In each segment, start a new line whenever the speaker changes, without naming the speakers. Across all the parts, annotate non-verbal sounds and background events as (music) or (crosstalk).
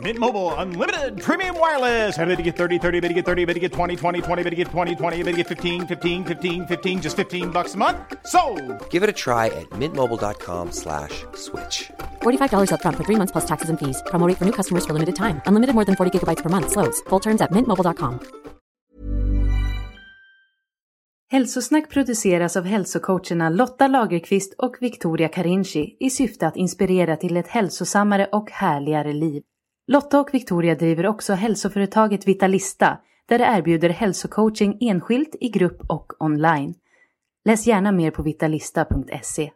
Mint Mobile unlimited premium wireless. Ready to get 30, 30, bit to get 30, bit to get 20, 20, 20, bit to get 20, 20, bit to get 15, 15, 15, 15 just 15 bucks a month. So,
Give it a try at mintmobile.com slash switch.
$45 upfront for three months plus taxes and fees. Promo rate for new customers for limited time. Unlimited more than 40 gigabytes per month. Slows. Full terms at mintmobile.com.
Hälsosnack produceras av hälsocoacherna Lotta Lagerqvist och Victoria Carinci i syfte att inspirera till ett hälsosammare och härligare liv. Lotta och Victoria driver också hälsoföretaget Vitalista där de erbjuder hälsocoaching enskilt, i grupp och online. Läs gärna mer på vitalista.se.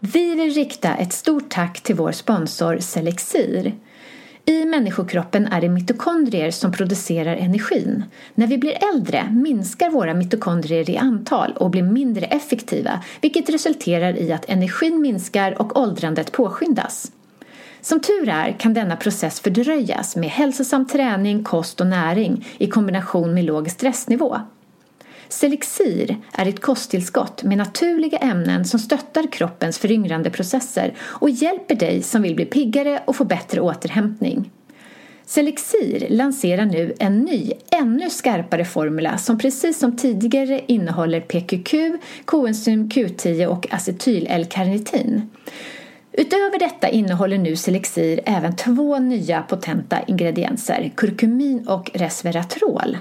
Vi vill rikta ett stort tack till vår sponsor Selexir. I människokroppen är det mitokondrier som producerar energin. När vi blir äldre minskar våra mitokondrier i antal och blir mindre effektiva vilket resulterar i att energin minskar och åldrandet påskyndas. Som tur är kan denna process fördröjas med hälsosam träning, kost och näring i kombination med låg stressnivå. Selexir är ett kosttillskott med naturliga ämnen som stöttar kroppens föryngrande processer och hjälper dig som vill bli piggare och få bättre återhämtning. Selexir lanserar nu en ny, ännu skarpare formula som precis som tidigare innehåller PQQ, koenzym Q10 och acetyl-L-karnitin. Utöver detta innehåller nu Selexir även två nya potenta ingredienser, kurkumin och resveratrol.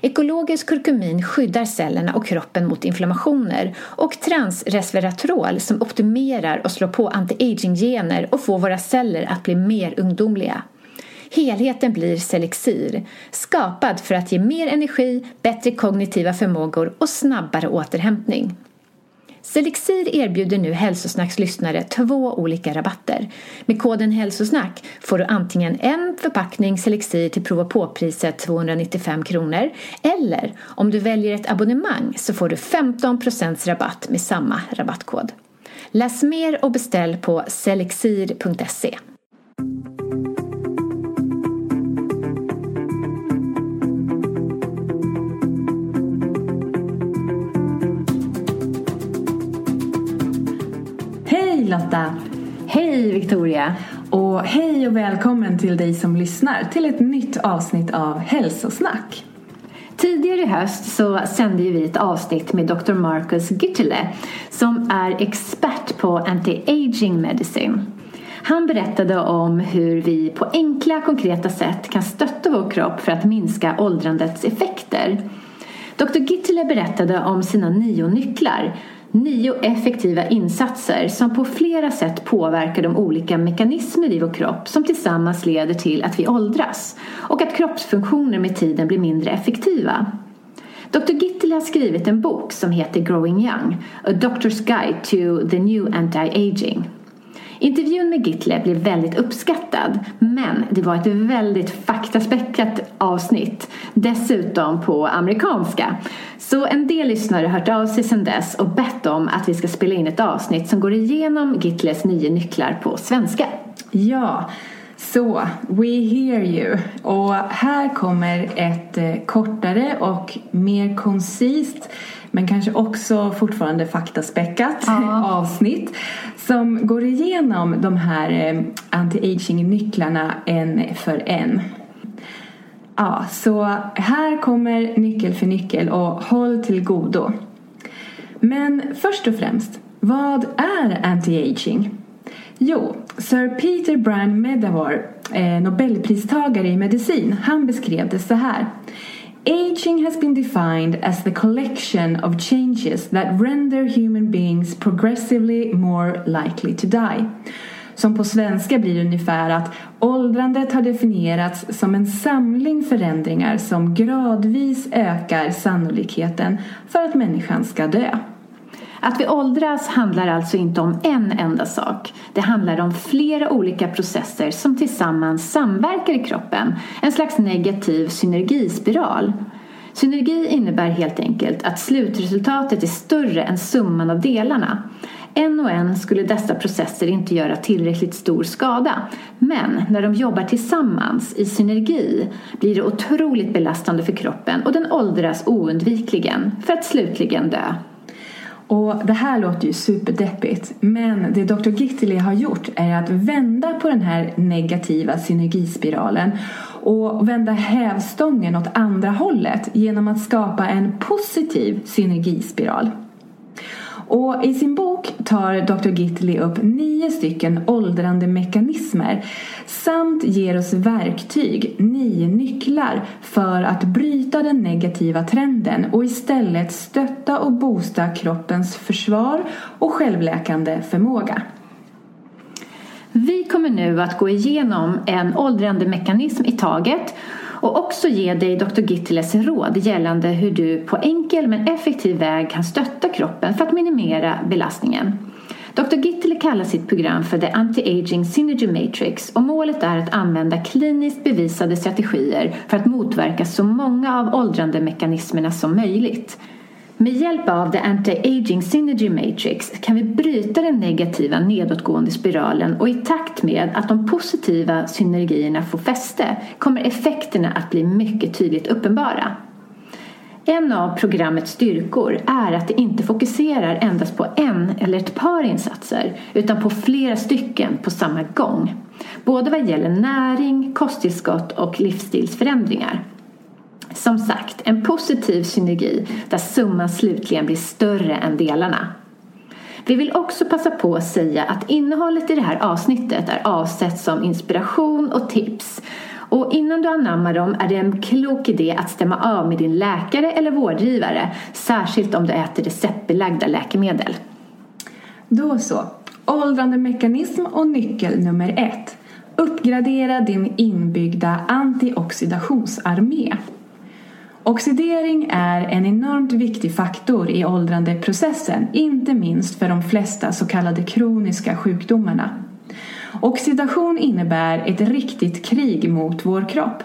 Ekologisk kurkumin skyddar cellerna och kroppen mot inflammationer och transresveratrol som optimerar och slår på anti-aging-gener och får våra celler att bli mer ungdomliga. Helheten blir Selexir, skapad för att ge mer energi, bättre kognitiva förmågor och snabbare återhämtning. Selexir erbjuder nu Hälsosnacks lyssnare två olika rabatter. Med koden hälsosnack får du antingen en förpackning Selexir till Prova-på-priset 295 kronor eller om du väljer ett abonnemang så får du 15% rabatt med samma rabattkod. Läs mer och beställ på selexir.se.
Lotta!
Hej Victoria!
Och hej och välkommen till dig som lyssnar till ett nytt avsnitt av Hälsosnack.
Tidigare i höst så sände vi ett avsnitt med Dr. Marcus Gittele som är expert på anti-aging medicine. Han berättade om hur vi på enkla konkreta sätt kan stötta vår kropp för att minska åldrandets effekter. Dr. Gittele berättade om sina nio nycklar Nio effektiva insatser som på flera sätt påverkar de olika mekanismer i vår kropp som tillsammans leder till att vi åldras och att kroppsfunktioner med tiden blir mindre effektiva. Dr. Gittele har skrivit en bok som heter Growing Young, A Doctor's Guide to the New Anti-Aging. Intervjun med Gittele blev väldigt uppskattad men det var ett väldigt faktaspäckat avsnitt dessutom på amerikanska. Så en del lyssnare har hört av sig sedan dess och bett om att vi ska spela in ett avsnitt som går igenom Gittles nio nycklar på svenska.
Ja, så we hear you. Och här kommer ett eh, kortare och mer koncist men kanske också fortfarande faktaspäckat
Ja. (laughs)
avsnitt som går igenom de här eh, anti-aging-nycklarna en för en. Ja, så här kommer nyckel för nyckel och håll till godo. Men först och främst, vad är anti-aging? Jo, Sir Peter Brian Medawar, eh, nobelpristagare i medicin, han beskrev det så här. Aging has been defined as the collection of changes that render human beings progressively more likely to die. Som på svenska blir det ungefär att åldrandet har definierats som en samling förändringar som gradvis ökar sannolikheten för att människan ska dö.
Att vi åldras handlar alltså inte om en enda sak. Det handlar om flera olika processer som tillsammans samverkar i kroppen. En slags negativ synergispiral. Synergi innebär helt enkelt att slutresultatet är större än summan av delarna. En och en skulle dessa processer inte göra tillräckligt stor skada. Men när de jobbar tillsammans i synergi blir det otroligt belastande för kroppen och den åldras oundvikligen för att slutligen dö.
Och det här låter ju superdeppigt men det Dr. Gittily har gjort är att vända på den här negativa synergispiralen och vända hävstången åt andra hållet genom att skapa en positiv synergispiral. Och I sin bok tar Dr. Gittely upp nio stycken åldrande mekanismer samt ger oss verktyg, nio nycklar för att bryta den negativa trenden och istället stötta och boosta kroppens försvar och självläkande förmåga.
Vi kommer nu att gå igenom en åldrande mekanism i taget och också ge dig Dr. Gittiles råd gällande hur du på enkel men effektiv väg kan stötta kroppen för att minimera belastningen. Dr. Gittile kallar sitt program för The Anti-Aging Synergy Matrix och målet är att använda kliniskt bevisade strategier för att motverka så många av åldrandemekanismerna som möjligt. Med hjälp av The Anti-Aging Synergy Matrix kan vi bryta den negativa nedåtgående spiralen och i takt med att de positiva synergierna får fäste kommer effekterna att bli mycket tydligt uppenbara. En av programmets styrkor är att det inte fokuserar endast på en eller ett par insatser utan på flera stycken på samma gång. Både vad gäller näring, kosttillskott och livsstilsförändringar. Som sagt, en positiv synergi där summan slutligen blir större än delarna. Vi vill också passa på att säga att innehållet i det här avsnittet är avsett som inspiration och tips. Och innan du anammar dem är det en klok idé att stämma av med din läkare eller vårdgivare, särskilt om du äter receptbelagda läkemedel.
Då så. Åldrande mekanism och nyckel nummer ett. Uppgradera din inbyggda antioxidationsarmé. Oxidering är en enormt viktig faktor i åldrandeprocessen, inte minst för de flesta så kallade kroniska sjukdomarna. Oxidation innebär ett riktigt krig mot vår kropp.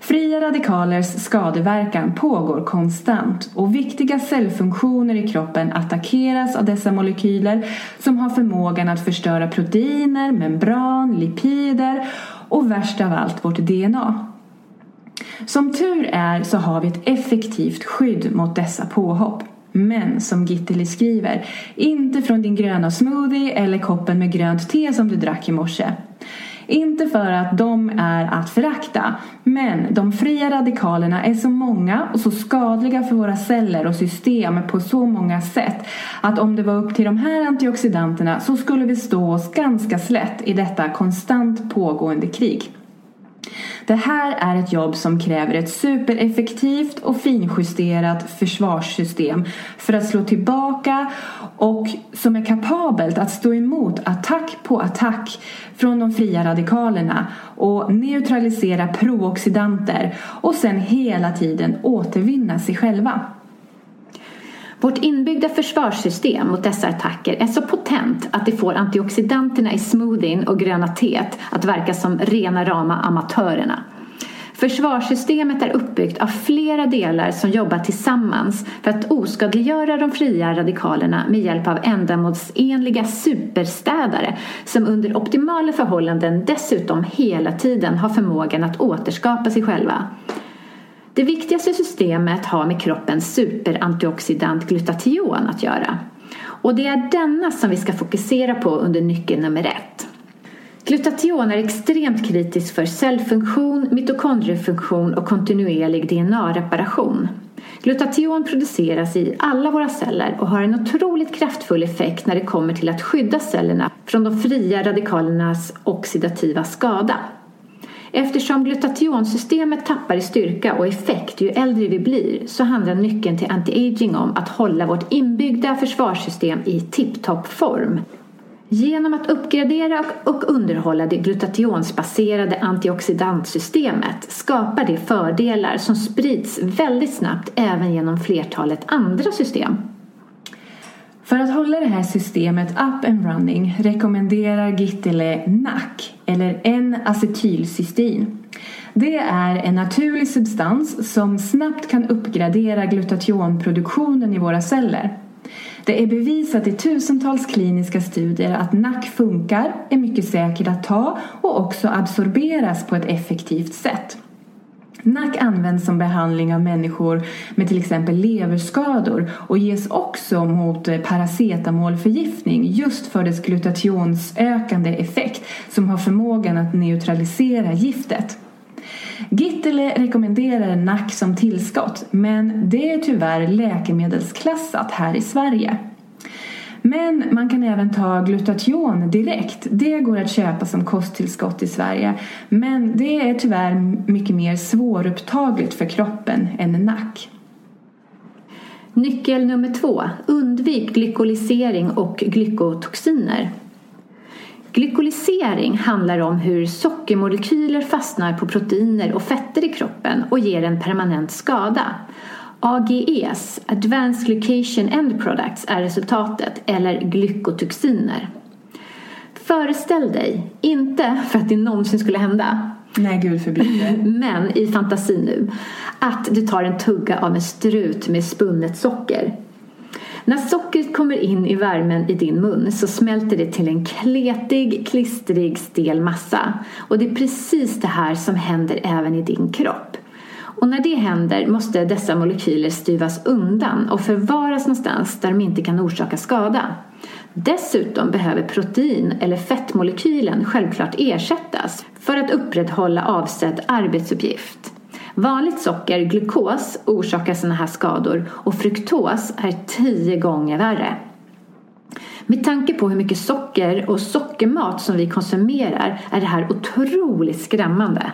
Fria radikalers skadeverkan pågår konstant och viktiga cellfunktioner i kroppen attackeras av dessa molekyler som har förmågan att förstöra proteiner, membran, lipider och värst av allt vårt DNA. Som tur är så har vi ett effektivt skydd mot dessa påhopp. Men som Gitteli skriver, inte från din gröna smoothie eller koppen med grönt te som du drack i morse. Inte för att de är att förakta, men de fria radikalerna är så många och så skadliga för våra celler och system på så många sätt att om det var upp till de här antioxidanterna så skulle vi stå oss ganska slätt i detta konstant pågående krig. Det här är ett jobb som kräver ett supereffektivt och finjusterat försvarssystem för att slå tillbaka och som är kapabelt att stå emot attack på attack från de fria radikalerna och neutralisera prooxidanter och sen hela tiden återvinna sig själva.
Vårt inbyggda försvarssystem mot dessa attacker är så potent att det får antioxidanterna i smoothien och gröna teet att verka som rena rama amatörerna. Försvarssystemet är uppbyggt av flera delar som jobbar tillsammans för att oskadliggöra de fria radikalerna med hjälp av ändamålsenliga superstädare som under optimala förhållanden dessutom hela tiden har förmågan att återskapa sig själva. Det viktigaste systemet har med kroppens superantioxidant glutation att göra. Och det är denna som vi ska fokusera på under nyckel nummer ett. Glutation är extremt kritisk för cellfunktion, mitokondriefunktion och kontinuerlig DNA-reparation. Glutation produceras i alla våra celler och har en otroligt kraftfull effekt när det kommer till att skydda cellerna från de fria radikalernas oxidativa skada. Eftersom glutationsystemet tappar i styrka och effekt ju äldre vi blir så handlar nyckeln till anti-aging om att hålla vårt inbyggda försvarssystem i tipptopp form. Genom att uppgradera och underhålla det glutationsbaserade antioxidantsystemet skapar det fördelar som sprids väldigt snabbt även genom flertalet andra system.
För att hålla det här systemet up and running rekommenderar Gittele NAC, eller N-acetylcystein. Det är en naturlig substans som snabbt kan uppgradera glutationproduktionen i våra celler. Det är bevisat i tusentals kliniska studier att NAC funkar, är mycket säkert att ta och också absorberas på ett effektivt sätt. NAC används som behandling av människor med till exempel leverskador och ges också mot eh, paracetamolförgiftning just för dess glutationsökande effekt som har förmågan att neutralisera giftet. Gittele rekommenderar NAC som tillskott men det är tyvärr läkemedelsklassat här i Sverige. Men man kan även ta glutation direkt. Det går att köpa som kosttillskott i Sverige. Men det är tyvärr mycket mer svårupptagligt för kroppen än nack.
Nyckel nummer två. Undvik glykolisering och glykotoxiner. Glykolisering handlar om hur sockermolekyler fastnar på proteiner och fetter i kroppen och ger en permanent skada. AGEs, Advanced Glycation End Products, är resultatet, eller glykotoxiner. Föreställ dig, inte för att det någonsin skulle hända,
Nej, gud förbjude. (laughs)
men i fantasi nu, att du tar en tugga av en strut med spunnet socker. När sockret kommer in i värmen i din mun så smälter det till en kletig, klistrig, stel massa. Och det är precis det här som händer även i din kropp. Och när det händer måste dessa molekyler styvas undan och förvaras någonstans där de inte kan orsaka skada. Dessutom behöver protein eller fettmolekylen självklart ersättas för att upprätthålla avsedd arbetsuppgift. Vanligt socker, glukos, orsakar sådana här skador och fruktos är tio gånger värre. Med tanke på hur mycket socker och sockermat som vi konsumerar är det här otroligt skrämmande.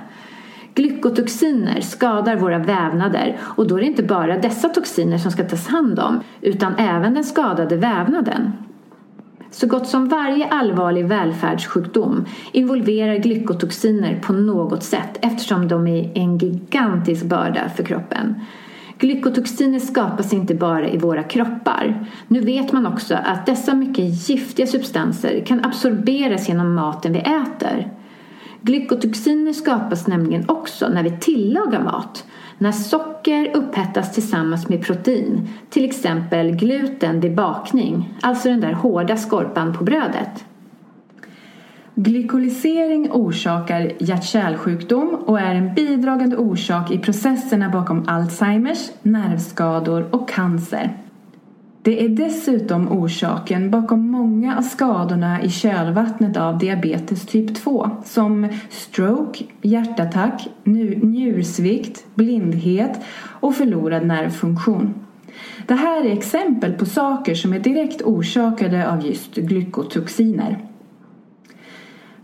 Glykotoxiner skadar våra vävnader och då är det inte bara dessa toxiner som ska tas hand om utan även den skadade vävnaden. Så gott som varje allvarlig välfärdssjukdom involverar glykotoxiner på något sätt eftersom de är en gigantisk börda för kroppen. Glykotoxiner skapas inte bara i våra kroppar. Nu vet man också att dessa mycket giftiga substanser kan absorberas genom maten vi äter. Glykotoxiner skapas nämligen också när vi tillagar mat. När socker upphettas tillsammans med protein, till exempel gluten vid bakning, alltså den där hårda skorpan på brödet.
Glykolisering orsakar hjärt-kärlsjukdom och är en bidragande orsak i processerna bakom Alzheimers, nervskador och cancer. Det är dessutom orsaken bakom många av skadorna i kölvattnet av diabetes typ 2 som stroke, hjärtattack, njursvikt, blindhet och förlorad nervfunktion. Det här är exempel på saker som är direkt orsakade av just glykotoxiner.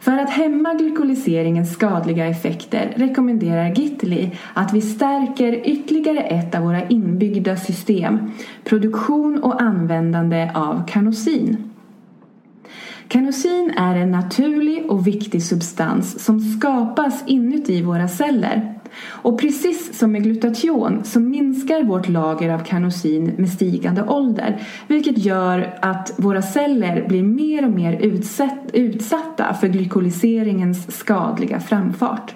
För att hämma glykoliseringens skadliga effekter rekommenderar Gitli att vi stärker ytterligare ett av våra inbyggda system, produktion och användande av karnosin. Karnosin är en naturlig och viktig substans som skapas inuti våra celler. Och precis som med glutation så minskar vårt lager av karnosin med stigande ålder vilket gör att våra celler blir mer och mer utsatta för glykoliseringens skadliga framfart.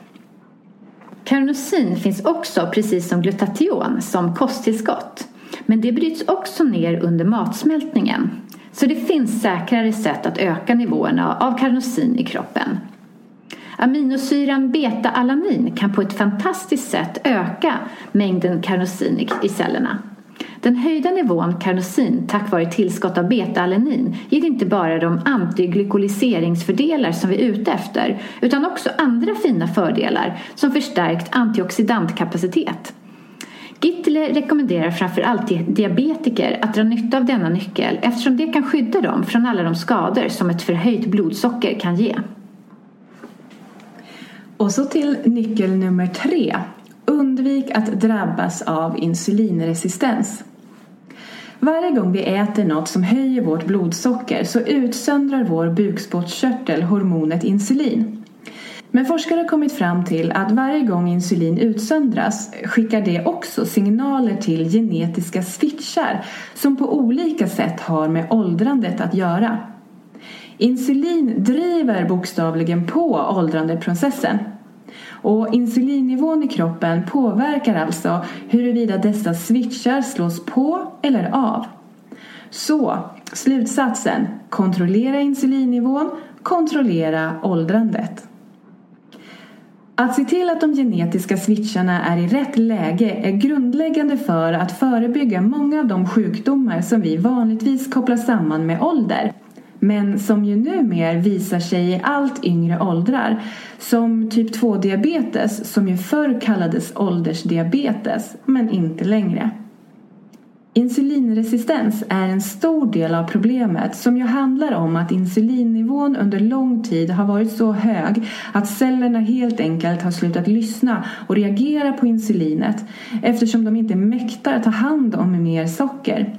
Karnosin finns också, precis som glutation, som kosttillskott. Men det bryts också ner under matsmältningen. Så det finns säkrare sätt att öka nivåerna av karnosin i kroppen. Aminosyran beta-alanin kan på ett fantastiskt sätt öka mängden karnosin i cellerna. Den höjda nivån karnosin tack vare tillskott av beta-alanin ger inte bara de antiglykoliseringsfördelar som vi är ute efter utan också andra fina fördelar som förstärkt antioxidantkapacitet. Gittele rekommenderar framförallt diabetiker att dra nytta av denna nyckel eftersom det kan skydda dem från alla de skador som ett förhöjt blodsocker kan ge.
Och så till nyckel nummer tre. Undvik att drabbas av insulinresistens. Varje gång vi äter något som höjer vårt blodsocker så utsöndrar vår bukspottkörtel hormonet insulin. Men forskare har kommit fram till att varje gång insulin utsöndras skickar det också signaler till genetiska switchar som på olika sätt har med åldrandet att göra. Insulin driver bokstavligen på åldrandeprocessen. Och insulinnivån i kroppen påverkar alltså huruvida dessa switchar slås på eller av. Så, slutsatsen. Kontrollera insulinnivån, kontrollera åldrandet. Att se till att de genetiska switcharna är i rätt läge är grundläggande för att förebygga många av de sjukdomar som vi vanligtvis kopplar samman med ålder men som ju numera visar sig i allt yngre åldrar som typ 2-diabetes som ju förr kallades åldersdiabetes men inte längre. Insulinresistens är en stor del av problemet som ju handlar om att insulinnivån under lång tid har varit så hög att cellerna helt enkelt har slutat lyssna och reagera på insulinet eftersom de inte mäktar ta hand om mer socker.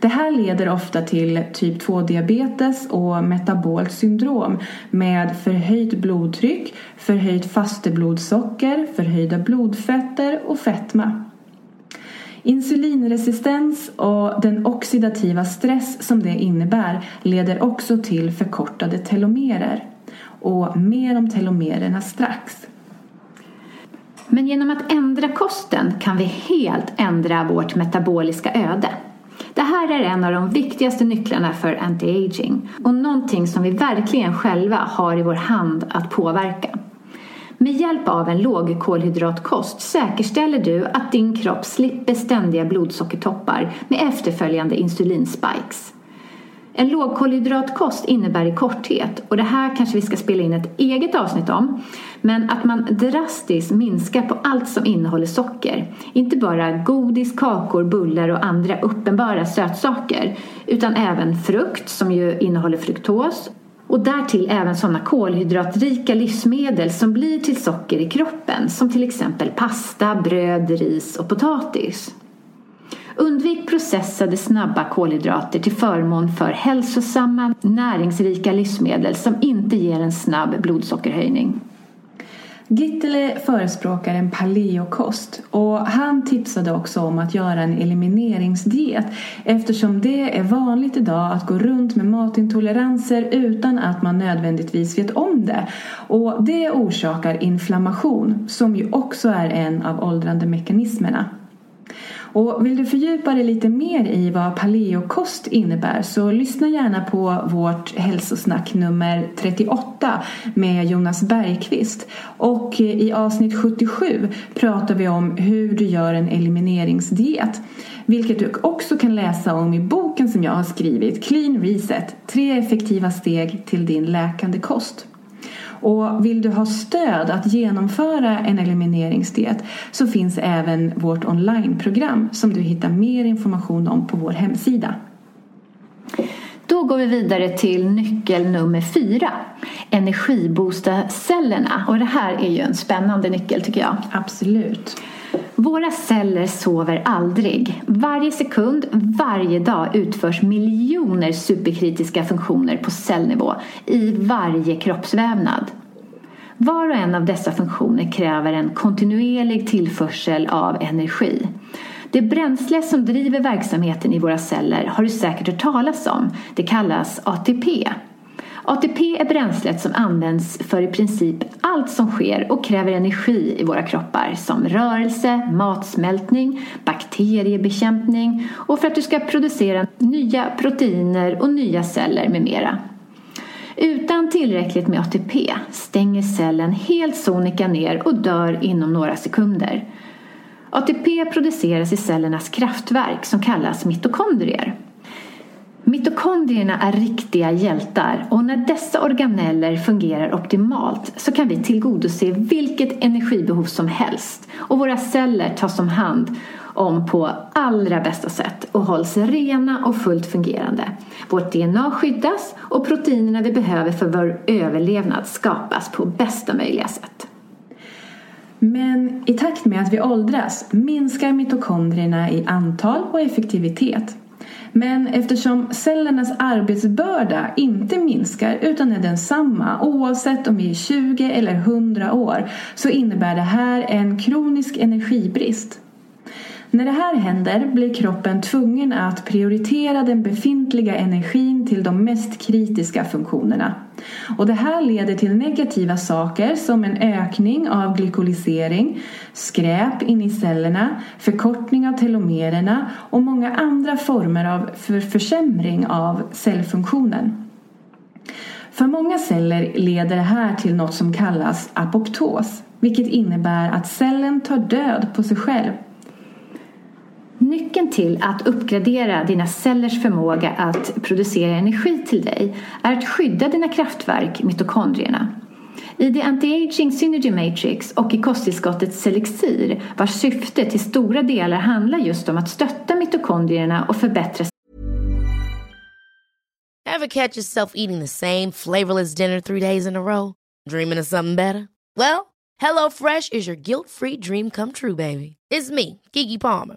Det här leder ofta till typ 2-diabetes och metabolt syndrom med förhöjt blodtryck, förhöjt fasteblodsocker, förhöjda blodfetter och fetma. Insulinresistens och den oxidativa stress som det innebär leder också till förkortade telomerer. Och mer om telomererna strax.
Men genom att ändra kosten kan vi helt ändra vårt metaboliska öde. Det här är en av de viktigaste nycklarna för anti-aging och någonting som vi verkligen själva har i vår hand att påverka. Med hjälp av en lågkolhydratkost säkerställer du att din kropp slipper ständiga blodsockertoppar med efterföljande insulinspikes. En lågkolhydratkost innebär i korthet, och det här kanske vi ska spela in ett eget avsnitt om, men att man drastiskt minskar på allt som innehåller socker. Inte bara godis, kakor, bullar och andra uppenbara sötsaker, utan även frukt som ju innehåller fruktos och därtill även sådana kolhydratrika livsmedel som blir till socker i kroppen som till exempel pasta, bröd, ris och potatis. Undvik processade snabba kolhydrater till förmån för hälsosamma, näringsrika livsmedel som inte ger en snabb blodsockerhöjning.
Gittele förespråkar en paleokost och han tipsade också om att göra en elimineringsdiet eftersom det är vanligt idag att gå runt med matintoleranser utan att man nödvändigtvis vet om det. Och det orsakar inflammation som ju också är en av åldrandemekanismerna. Och vill du fördjupa dig lite mer i vad paleokost innebär så lyssna gärna på vårt hälsosnack nummer 38 med Jonas Bergqvist. Och i avsnitt 77 pratar vi om hur du gör en elimineringsdiet. Vilket du också kan läsa om i boken som jag har skrivit, Clean Reset. Tre effektiva steg till din läkande kost. Och vill du ha stöd att genomföra en elimineringsdiet så finns även vårt onlineprogram som du hittar mer information om på vår hemsida.
Då går vi vidare till nyckel nummer fyra. Energiboosta cellerna. Och det här är ju en spännande nyckel tycker jag.
Absolut.
Våra celler sover aldrig. Varje sekund, varje dag utförs miljoner superkritiska funktioner på cellnivå i varje kroppsvävnad. Var och en av dessa funktioner kräver en kontinuerlig tillförsel av energi. Det bränsle som driver verksamheten i våra celler har du säkert hört talas om. Det kallas ATP. ATP är bränslet som används för i princip allt som sker och kräver energi i våra kroppar som rörelse, matsmältning, bakteriebekämpning och för att du ska producera nya proteiner och nya celler med mera. Utan tillräckligt med ATP stänger cellen helt sonika ner och dör inom några sekunder. ATP produceras i cellernas kraftverk som kallas mitokondrier. Mitokondrierna är riktiga hjältar och när dessa organeller fungerar optimalt så kan vi tillgodose vilket energibehov som helst och våra celler tas om hand om på allra bästa sätt och hålls rena och fullt fungerande. Vårt DNA skyddas och proteinerna vi behöver för vår överlevnad skapas på bästa möjliga sätt.
Men i takt med att vi åldras minskar mitokondrierna i antal och effektivitet. Men eftersom cellernas arbetsbörda inte minskar utan är densamma oavsett om vi är 20 eller 100 år så innebär det här en kronisk energibrist. När det här händer blir kroppen tvungen att prioritera den befintliga energin till de mest kritiska funktionerna. Och det här leder till negativa saker som en ökning av glykolisering, skräp in i cellerna, förkortning av telomererna och många andra former av för försämring av cellfunktionen. För många celler leder det här till något som kallas apoptos, vilket innebär att cellen tar död på sig själv
Nyckeln till att uppgradera dina cellers förmåga att producera energi till dig är att skydda dina kraftverk, mitokondrierna. I The Anti-Aging Synergy Matrix och i kosttillskottet Selexir vars syfte till stora delar handlar just om att stötta mitokondrierna och förbättra
Have catch yourself eating the same flavorless dinner three days in a row? Dreaming of something better? Well, Hello Fresh is your guilt free dream come true baby. It's me, Gigi Palmer.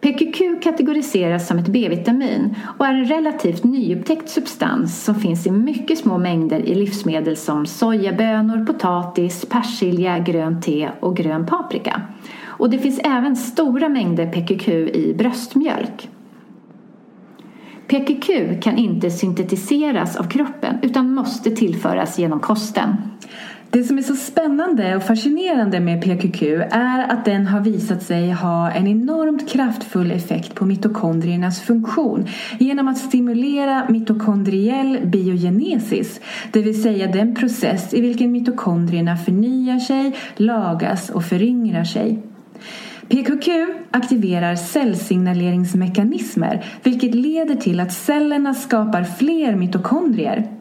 PQQ kategoriseras som ett B-vitamin och är en relativt nyupptäckt substans som finns i mycket små mängder i livsmedel som sojabönor, potatis, persilja, grönt te och grön paprika. Och det finns även stora mängder PQQ i bröstmjölk. PQQ kan inte syntetiseras av kroppen utan måste tillföras genom kosten.
Det som är så spännande och fascinerande med PQQ är att den har visat sig ha en enormt kraftfull effekt på mitokondriernas funktion genom att stimulera mitokondriell biogenesis, det vill säga den process i vilken mitokondrierna förnyar sig, lagas och föryngrar sig. PQQ aktiverar cellsignaleringsmekanismer vilket leder till att cellerna skapar fler mitokondrier.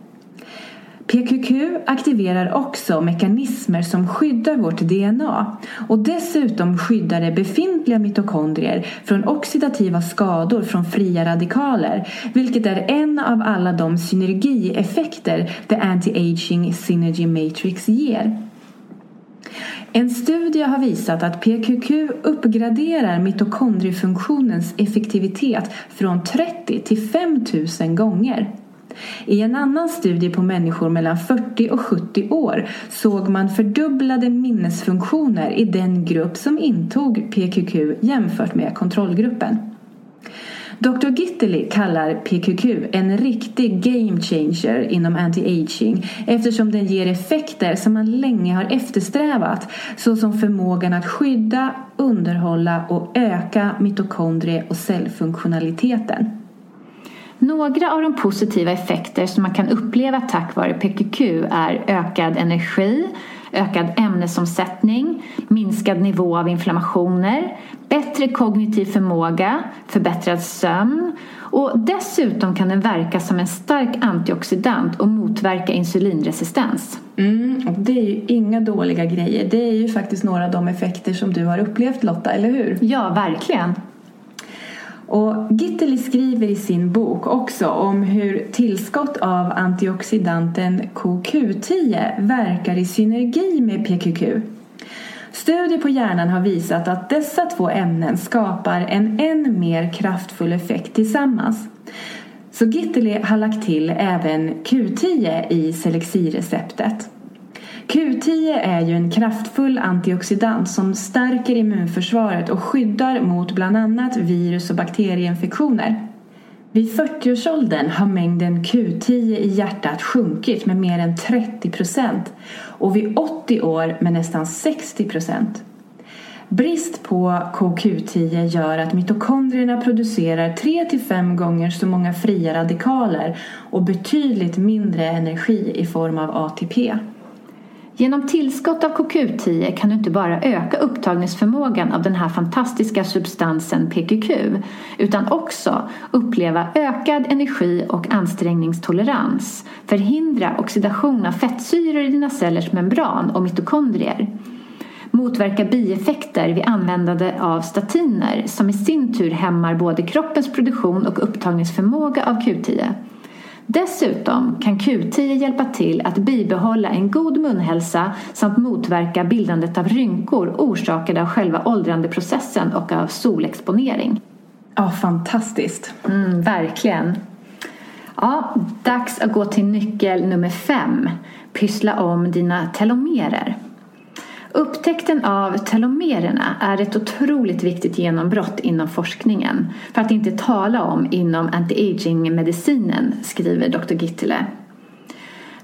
PQQ aktiverar också mekanismer som skyddar vårt DNA och dessutom skyddar det befintliga mitokondrier från oxidativa skador från fria radikaler vilket är en av alla de synergieffekter The Anti-Aging Synergy Matrix ger. En studie har visat att PQQ uppgraderar mitokondriefunktionens effektivitet från 30 till 5000 gånger. I en annan studie på människor mellan 40 och 70 år såg man fördubblade minnesfunktioner i den grupp som intog PQQ jämfört med kontrollgruppen. Dr. Gitterly kallar PQQ en riktig game changer inom anti-aging eftersom den ger effekter som man länge har eftersträvat såsom förmågan att skydda, underhålla och öka mitokondrie och cellfunktionaliteten.
Några av de positiva effekter som man kan uppleva tack vare PQQ är ökad energi, ökad ämnesomsättning, minskad nivå av inflammationer, bättre kognitiv förmåga, förbättrad sömn och dessutom kan den verka som en stark antioxidant och motverka insulinresistens.
Mm, och det är ju inga dåliga grejer. Det är ju faktiskt några av de effekter som du har upplevt Lotta, eller hur?
Ja, verkligen.
Och Gitteli skriver i sin bok också om hur tillskott av antioxidanten CoQ10 verkar i synergi med PQQ. Studier på hjärnan har visat att dessa två ämnen skapar en än mer kraftfull effekt tillsammans. Så Gitteli har lagt till även Q10 i selexireceptet. receptet Q10 är ju en kraftfull antioxidant som stärker immunförsvaret och skyddar mot bland annat virus och bakterieinfektioner. Vid 40-årsåldern har mängden Q10 i hjärtat sjunkit med mer än 30 procent och vid 80 år med nästan 60 procent. Brist på KQ10 gör att mitokondrierna producerar 3-5 gånger så många fria radikaler och betydligt mindre energi i form av ATP.
Genom tillskott av KQ10 kan du inte bara öka upptagningsförmågan av den här fantastiska substansen PQQ utan också uppleva ökad energi och ansträngningstolerans, förhindra oxidation av fettsyror i dina cellers membran och mitokondrier motverka bieffekter vid användande av statiner som i sin tur hämmar både kroppens produktion och upptagningsförmåga av Q10 Dessutom kan Q10 hjälpa till att bibehålla en god munhälsa samt motverka bildandet av rynkor orsakade av själva åldrandeprocessen och av solexponering.
Ja, fantastiskt.
Mm, verkligen. Ja, dags att gå till nyckel nummer fem. Pyssla om dina telomerer. Upptäckten av telomererna är ett otroligt viktigt genombrott inom forskningen. För att inte tala om inom anti-aging-medicinen, skriver Dr. Gittele.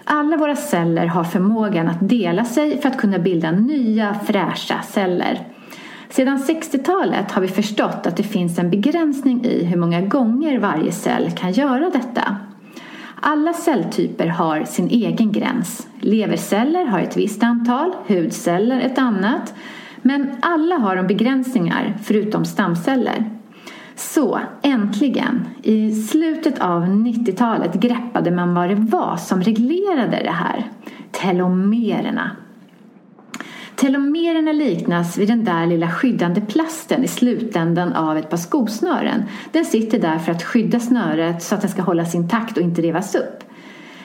Alla våra celler har förmågan att dela sig för att kunna bilda nya fräscha celler. Sedan 60-talet har vi förstått att det finns en begränsning i hur många gånger varje cell kan göra detta. Alla celltyper har sin egen gräns. Leverceller har ett visst antal, hudceller ett annat. Men alla har de begränsningar förutom stamceller. Så äntligen, i slutet av 90-talet greppade man vad det var som reglerade det här. Telomererna. Telomererna liknas vid den där lilla skyddande plasten i slutändan av ett par skosnören. Den sitter där för att skydda snöret så att den ska hållas intakt och inte rivas upp.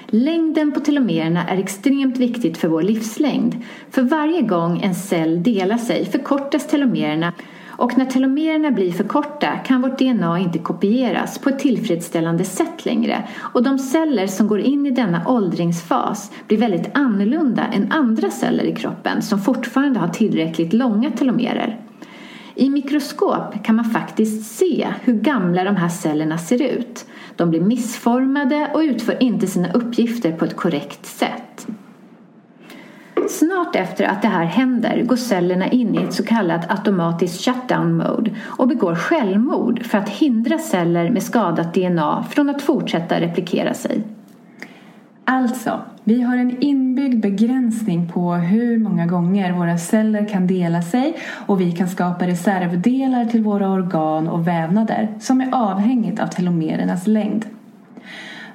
Längden på telomererna är extremt viktigt för vår livslängd. För varje gång en cell delar sig förkortas telomererna och när telomererna blir för korta kan vårt DNA inte kopieras på ett tillfredsställande sätt längre och de celler som går in i denna åldringsfas blir väldigt annorlunda än andra celler i kroppen som fortfarande har tillräckligt långa telomerer. I mikroskop kan man faktiskt se hur gamla de här cellerna ser ut. De blir missformade och utför inte sina uppgifter på ett korrekt sätt. Snart efter att det här händer går cellerna in i ett så kallat automatiskt shutdown mode och begår självmord för att hindra celler med skadat DNA från att fortsätta replikera sig.
Alltså, vi har en inbyggd begränsning på hur många gånger våra celler kan dela sig och vi kan skapa reservdelar till våra organ och vävnader som är avhängigt av telomerernas längd.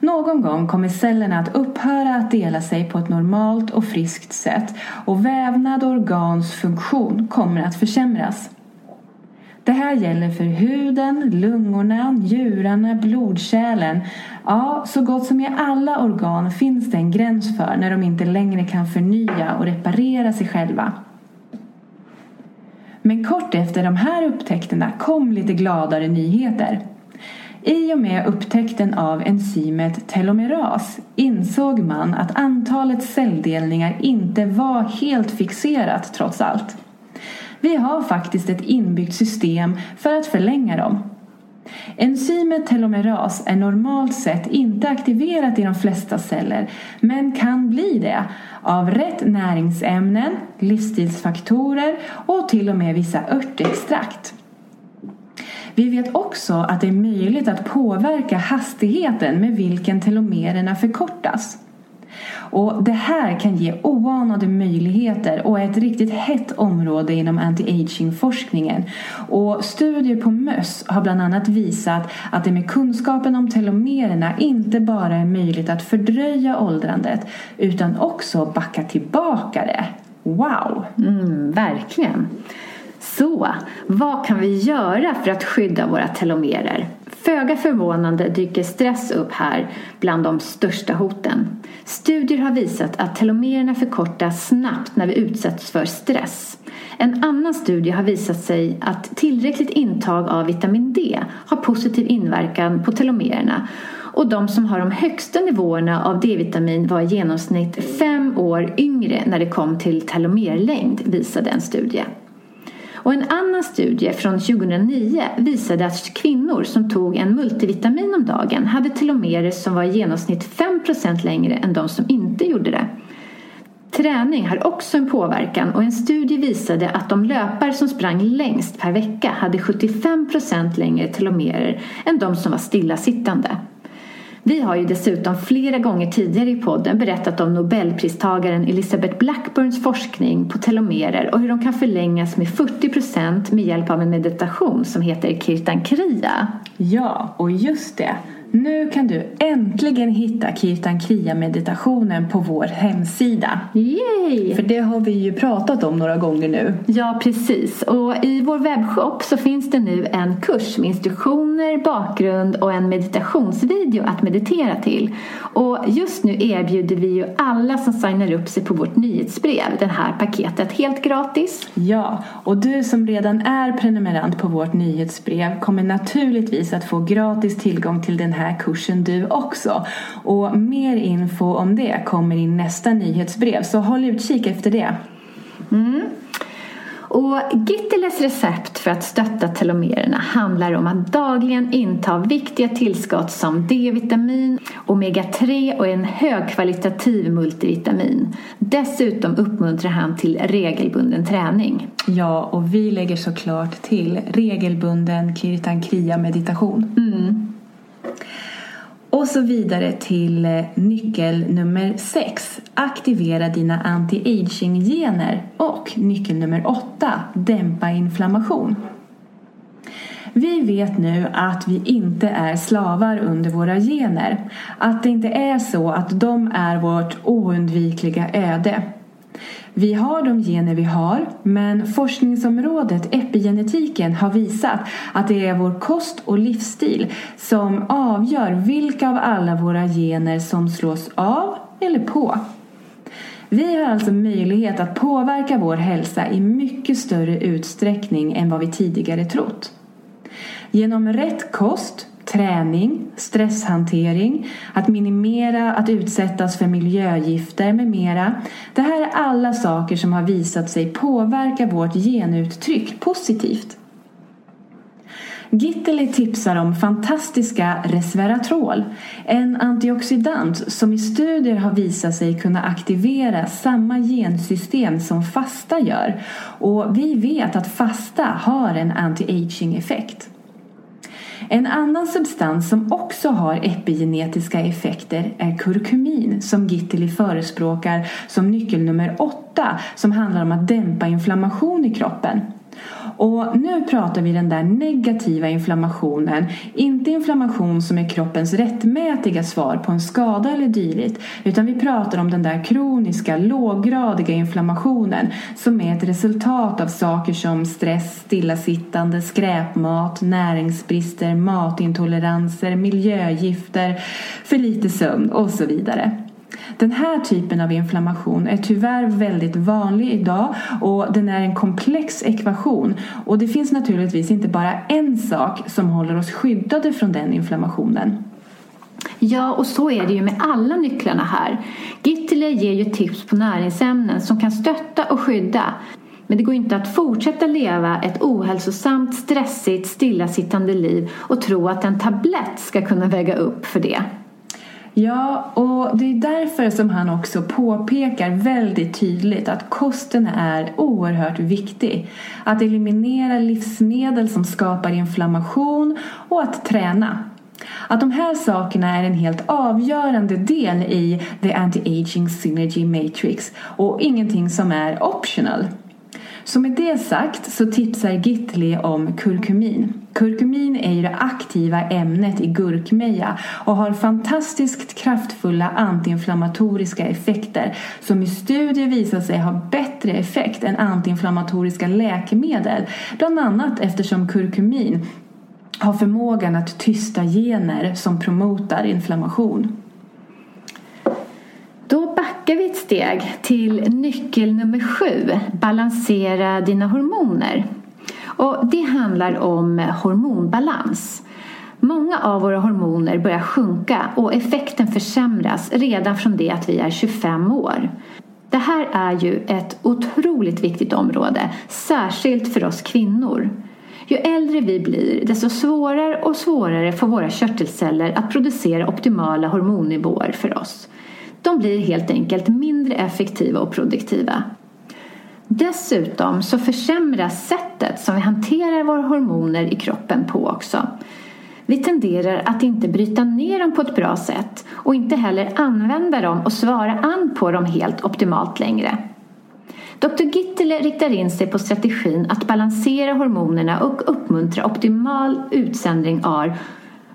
Någon gång kommer cellerna att upphöra att dela sig på ett normalt och friskt sätt och vävnad och organs funktion kommer att försämras. Det här gäller för huden, lungorna, njurarna, blodkärlen. Ja, så gott som i alla organ finns det en gräns för när de inte längre kan förnya och reparera sig själva. Men kort efter de här upptäckterna kom lite gladare nyheter. I och med upptäckten av enzymet telomeras insåg man att antalet celldelningar inte var helt fixerat trots allt. Vi har faktiskt ett inbyggt system för att förlänga dem. Enzymet telomeras är normalt sett inte aktiverat i de flesta celler men kan bli det av rätt näringsämnen, livsstilsfaktorer och till och med vissa örtextrakt. Vi vet också att det är möjligt att påverka hastigheten med vilken telomererna förkortas. Och Det här kan ge oanade möjligheter och är ett riktigt hett område inom anti-aging-forskningen. Och studier på möss har bland annat visat att det med kunskapen om telomererna inte bara är möjligt att fördröja åldrandet utan också backa tillbaka det. Wow!
Mm, verkligen! Så, vad kan vi göra för att skydda våra telomerer? Föga förvånande dyker stress upp här bland de största hoten. Studier har visat att telomererna förkortas snabbt när vi utsätts för stress. En annan studie har visat sig att tillräckligt intag av vitamin D har positiv inverkan på telomererna och de som har de högsta nivåerna av D-vitamin var i genomsnitt fem år yngre när det kom till telomerlängd, visade en studie. Och en annan studie från 2009 visade att kvinnor som tog en multivitamin om dagen hade telomerer som var i genomsnitt 5% längre än de som inte gjorde det. Träning har också en påverkan och en studie visade att de löpare som sprang längst per vecka hade 75% längre telomerer än de som var stillasittande. Vi har ju dessutom flera gånger tidigare i podden berättat om Nobelpristagaren Elizabeth Blackburns forskning på telomerer och hur de kan förlängas med 40% med hjälp av en meditation som heter Kirtan Kriya.
Ja, och just det. Nu kan du äntligen hitta Kirtan Kriya-meditationen på vår hemsida.
Yay!
För det har vi ju pratat om några gånger nu.
Ja, precis. Och i vår webbshop så finns det nu en kurs med instruktioner, bakgrund och en meditationsvideo att meditera till. Och just nu erbjuder vi ju alla som signar upp sig på vårt nyhetsbrev det här paketet helt gratis.
Ja, och du som redan är prenumerant på vårt nyhetsbrev kommer naturligtvis att få gratis tillgång till den här kursen du också. Och mer info om det kommer i nästa nyhetsbrev, så håll utkik efter det.
Mm. Och Gitteles recept för att stötta telomererna handlar om att dagligen inta viktiga tillskott som D-vitamin, omega-3 och en högkvalitativ multivitamin. Dessutom uppmuntrar han till regelbunden träning.
Ja, och vi lägger såklart till regelbunden Kirtan Kriya meditation.
Mm.
Och så vidare till eh, nyckel nummer 6. Aktivera dina anti-aging-gener. Och nyckel nummer 8. Dämpa inflammation. Vi vet nu att vi inte är slavar under våra gener. Att det inte är så att de är vårt oundvikliga öde. Vi har de gener vi har, men forskningsområdet epigenetiken har visat att det är vår kost och livsstil som avgör vilka av alla våra gener som slås av eller på. Vi har alltså möjlighet att påverka vår hälsa i mycket större utsträckning än vad vi tidigare trott. Genom rätt kost, träning, stresshantering, att minimera att utsättas för miljögifter med mera. Det här är alla saker som har visat sig påverka vårt genuttryck positivt. Gitteli tipsar om fantastiska resveratrol, en antioxidant som i studier har visat sig kunna aktivera samma gensystem som fasta gör. Och vi vet att fasta har en anti-aging effekt. En annan substans som också har epigenetiska effekter är kurkumin som Gitteli förespråkar som nyckel nummer åtta som handlar om att dämpa inflammation i kroppen. Och nu pratar vi den där negativa inflammationen. Inte inflammation som är kroppens rättmätiga svar på en skada eller dylikt. Utan vi pratar om den där kroniska, låggradiga inflammationen som är ett resultat av saker som stress, stillasittande, skräpmat, näringsbrister, matintoleranser, miljögifter, för lite sömn och så vidare. Den här typen av inflammation är tyvärr väldigt vanlig idag och den är en komplex ekvation. Och det finns naturligtvis inte bara en sak som håller oss skyddade från den inflammationen.
Ja, och så är det ju med alla nycklarna här. Gittele ger ju tips på näringsämnen som kan stötta och skydda. Men det går inte att fortsätta leva ett ohälsosamt, stressigt, stillasittande liv och tro att en tablett ska kunna väga upp för det.
Ja, och det är därför som han också påpekar väldigt tydligt att kosten är oerhört viktig. Att eliminera livsmedel som skapar inflammation och att träna. Att de här sakerna är en helt avgörande del i The Anti-Aging Synergy Matrix och ingenting som är optional. Så med det sagt så tipsar Gitli om kurkumin. Kurkumin är ju det aktiva ämnet i gurkmeja och har fantastiskt kraftfulla antiinflammatoriska effekter som i studier visar sig ha bättre effekt än antiinflammatoriska läkemedel. Bland annat eftersom kurkumin har förmågan att tysta gener som promotar inflammation.
Då backar vi ett steg till nyckel nummer sju, balansera dina hormoner. Och det handlar om hormonbalans. Många av våra hormoner börjar sjunka och effekten försämras redan från det att vi är 25 år. Det här är ju ett otroligt viktigt område, särskilt för oss kvinnor. Ju äldre vi blir, desto svårare och svårare får våra körtelceller att producera optimala hormonnivåer för oss. De blir helt enkelt mindre effektiva och produktiva. Dessutom så försämras sättet som vi hanterar våra hormoner i kroppen på också. Vi tenderar att inte bryta ner dem på ett bra sätt och inte heller använda dem och svara an på dem helt optimalt längre. Dr Gittele riktar in sig på strategin att balansera hormonerna och uppmuntra optimal utsändning av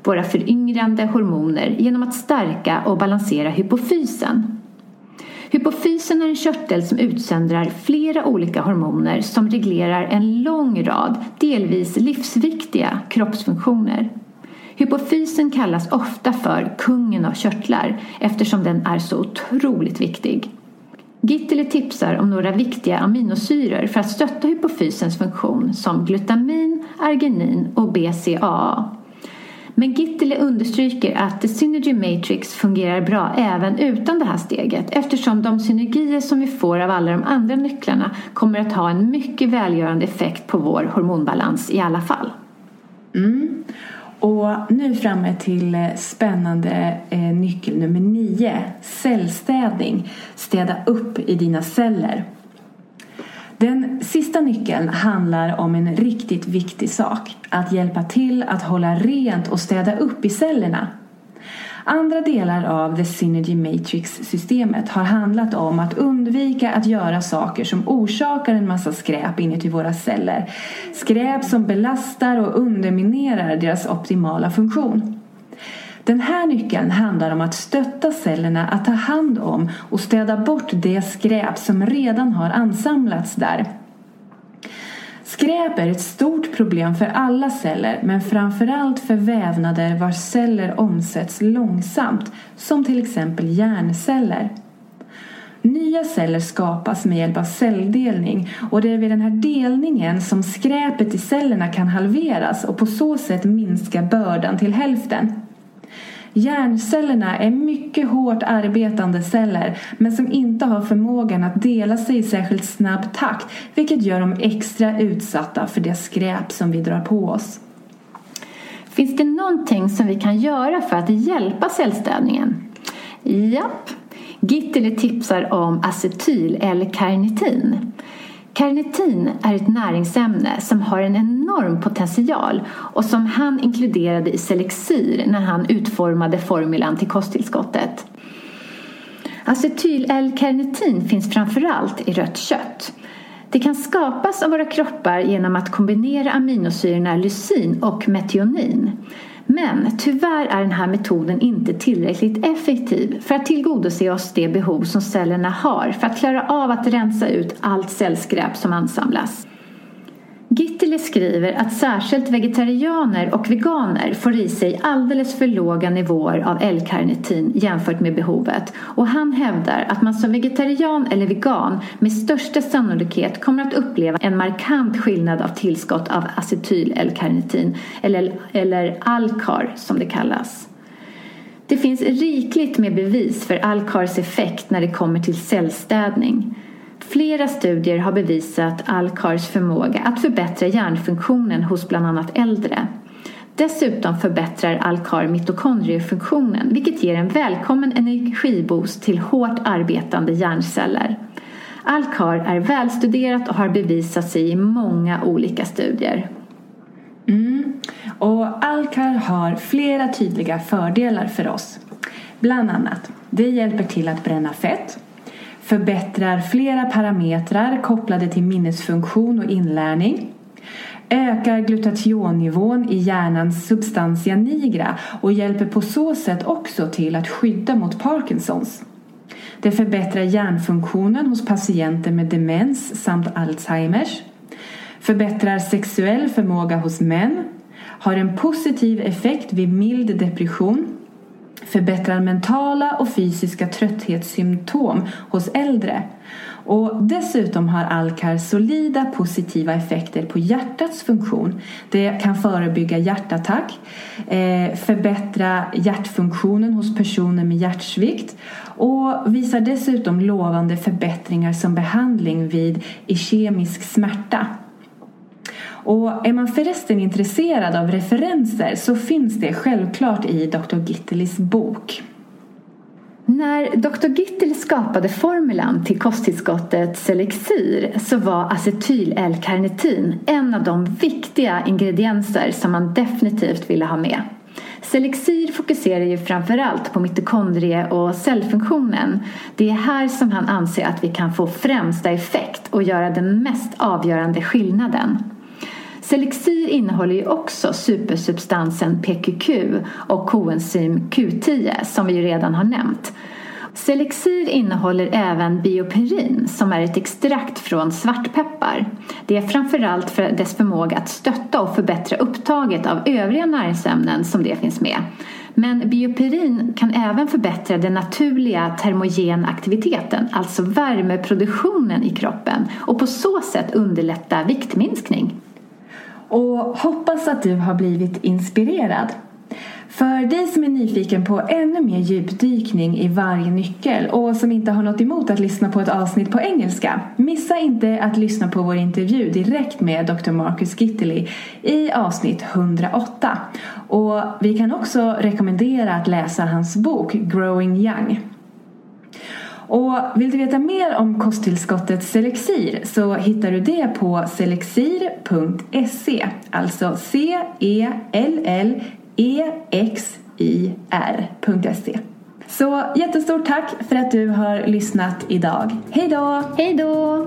våra föryngrande hormoner genom att stärka och balansera hypofysen. Hypofysen är en körtel som utsöndrar flera olika hormoner som reglerar en lång rad, delvis livsviktiga kroppsfunktioner. Hypofysen kallas ofta för kungen av körtlar eftersom den är så otroligt viktig. Gittele tipsar om några viktiga aminosyror för att stötta hypofysens funktion som glutamin, arginin och BCAA. Men Gittele understryker att The Synergy Matrix fungerar bra även utan det här steget eftersom de synergier som vi får av alla de andra nycklarna kommer att ha en mycket välgörande effekt på vår hormonbalans i alla fall.
Mm. Och nu framme till eh, spännande eh, nyckel nummer nio. Cellstädning. Städa upp i dina celler. Den sista nyckeln handlar om en riktigt viktig sak. Att hjälpa till att hålla rent och städa upp i cellerna. Andra delar av The Synergy Matrix-systemet har handlat om att undvika att göra saker som orsakar en massa skräp inuti våra celler. Skräp som belastar och underminerar deras optimala funktion. Den här nyckeln handlar om att stötta cellerna att ta hand om och städa bort det skräp som redan har ansamlats där. Skräp är ett stort problem för alla celler men framförallt för vävnader vars celler omsätts långsamt som till exempel hjärnceller. Nya celler skapas med hjälp av celldelning och det är vid den här delningen som skräpet i cellerna kan halveras och på så sätt minska bördan till hälften. Hjärncellerna är mycket hårt arbetande celler men som inte har förmågan att dela sig i särskilt snabb takt vilket gör dem extra utsatta för det skräp som vi drar på oss.
Finns det någonting som vi kan göra för att hjälpa cellstädningen? Japp! Gittele tipsar om acetyl eller karnitin. Karnitin är ett näringsämne som har en enorm potential och som han inkluderade i Selexir när han utformade formulan till kosttillskottet. Acetyl-L-karnitin finns framförallt i rött kött. Det kan skapas av våra kroppar genom att kombinera aminosyrorna lysin och metionin. Men tyvärr är den här metoden inte tillräckligt effektiv för att tillgodose oss det behov som cellerna har för att klara av att rensa ut allt cellskräp som ansamlas. Gittele skriver att särskilt vegetarianer och veganer får i sig alldeles för låga nivåer av L-karnitin jämfört med behovet och han hävdar att man som vegetarian eller vegan med största sannolikhet kommer att uppleva en markant skillnad av tillskott av acetyl L-karnitin eller, eller Alcar som det kallas. Det finns rikligt med bevis för Alcars effekt när det kommer till cellstädning. Flera studier har bevisat Alkars förmåga att förbättra hjärnfunktionen hos bland annat äldre. Dessutom förbättrar Alkar mitokondriefunktionen vilket ger en välkommen energiboost till hårt arbetande hjärnceller. Alkar är välstuderat och har bevisat sig i många olika studier.
Mm. Och Alkar har flera tydliga fördelar för oss. Bland annat, det hjälper till att bränna fett förbättrar flera parametrar kopplade till minnesfunktion och inlärning ökar glutationnivån i hjärnans substantia nigra och hjälper på så sätt också till att skydda mot Parkinsons. Det förbättrar hjärnfunktionen hos patienter med demens samt Alzheimers. Förbättrar sexuell förmåga hos män. har en positiv effekt vid mild depression, förbättrar mentala och fysiska trötthetssymptom hos äldre och dessutom har Alkar solida positiva effekter på hjärtats funktion. Det kan förebygga hjärtattack, eh, förbättra hjärtfunktionen hos personer med hjärtsvikt och visar dessutom lovande förbättringar som behandling vid ischemisk smärta. Och är man förresten intresserad av referenser så finns det självklart i Dr. Gittelis bok.
När Dr. Gittel skapade formulan till kosttillskottet Selexir så var acetyl-L-karnitin en av de viktiga ingredienser som man definitivt ville ha med. Selexir fokuserar ju framförallt på mitokondrie och cellfunktionen. Det är här som han anser att vi kan få främsta effekt och göra den mest avgörande skillnaden. Selexir innehåller ju också supersubstansen PQQ och koenzym Q10 som vi ju redan har nämnt. Selexir innehåller även bioperin som är ett extrakt från svartpeppar. Det är framförallt för dess förmåga att stötta och förbättra upptaget av övriga näringsämnen som det finns med. Men bioperin kan även förbättra den naturliga termogenaktiviteten, alltså värmeproduktionen i kroppen och på så sätt underlätta viktminskning.
Och hoppas att du har blivit inspirerad. För dig som är nyfiken på ännu mer djupdykning i varje nyckel och som inte har något emot att lyssna på ett avsnitt på engelska missa inte att lyssna på vår intervju direkt med Dr. Marcus Gittely i avsnitt 108. Och vi kan också rekommendera att läsa hans bok Growing Young. Och vill du veta mer om kosttillskottet Selexir så hittar du det på selexir.se alltså c-e-l-l-e-x-i-r.se Så jättestort tack för att du har lyssnat idag. Hej då!
Hej då!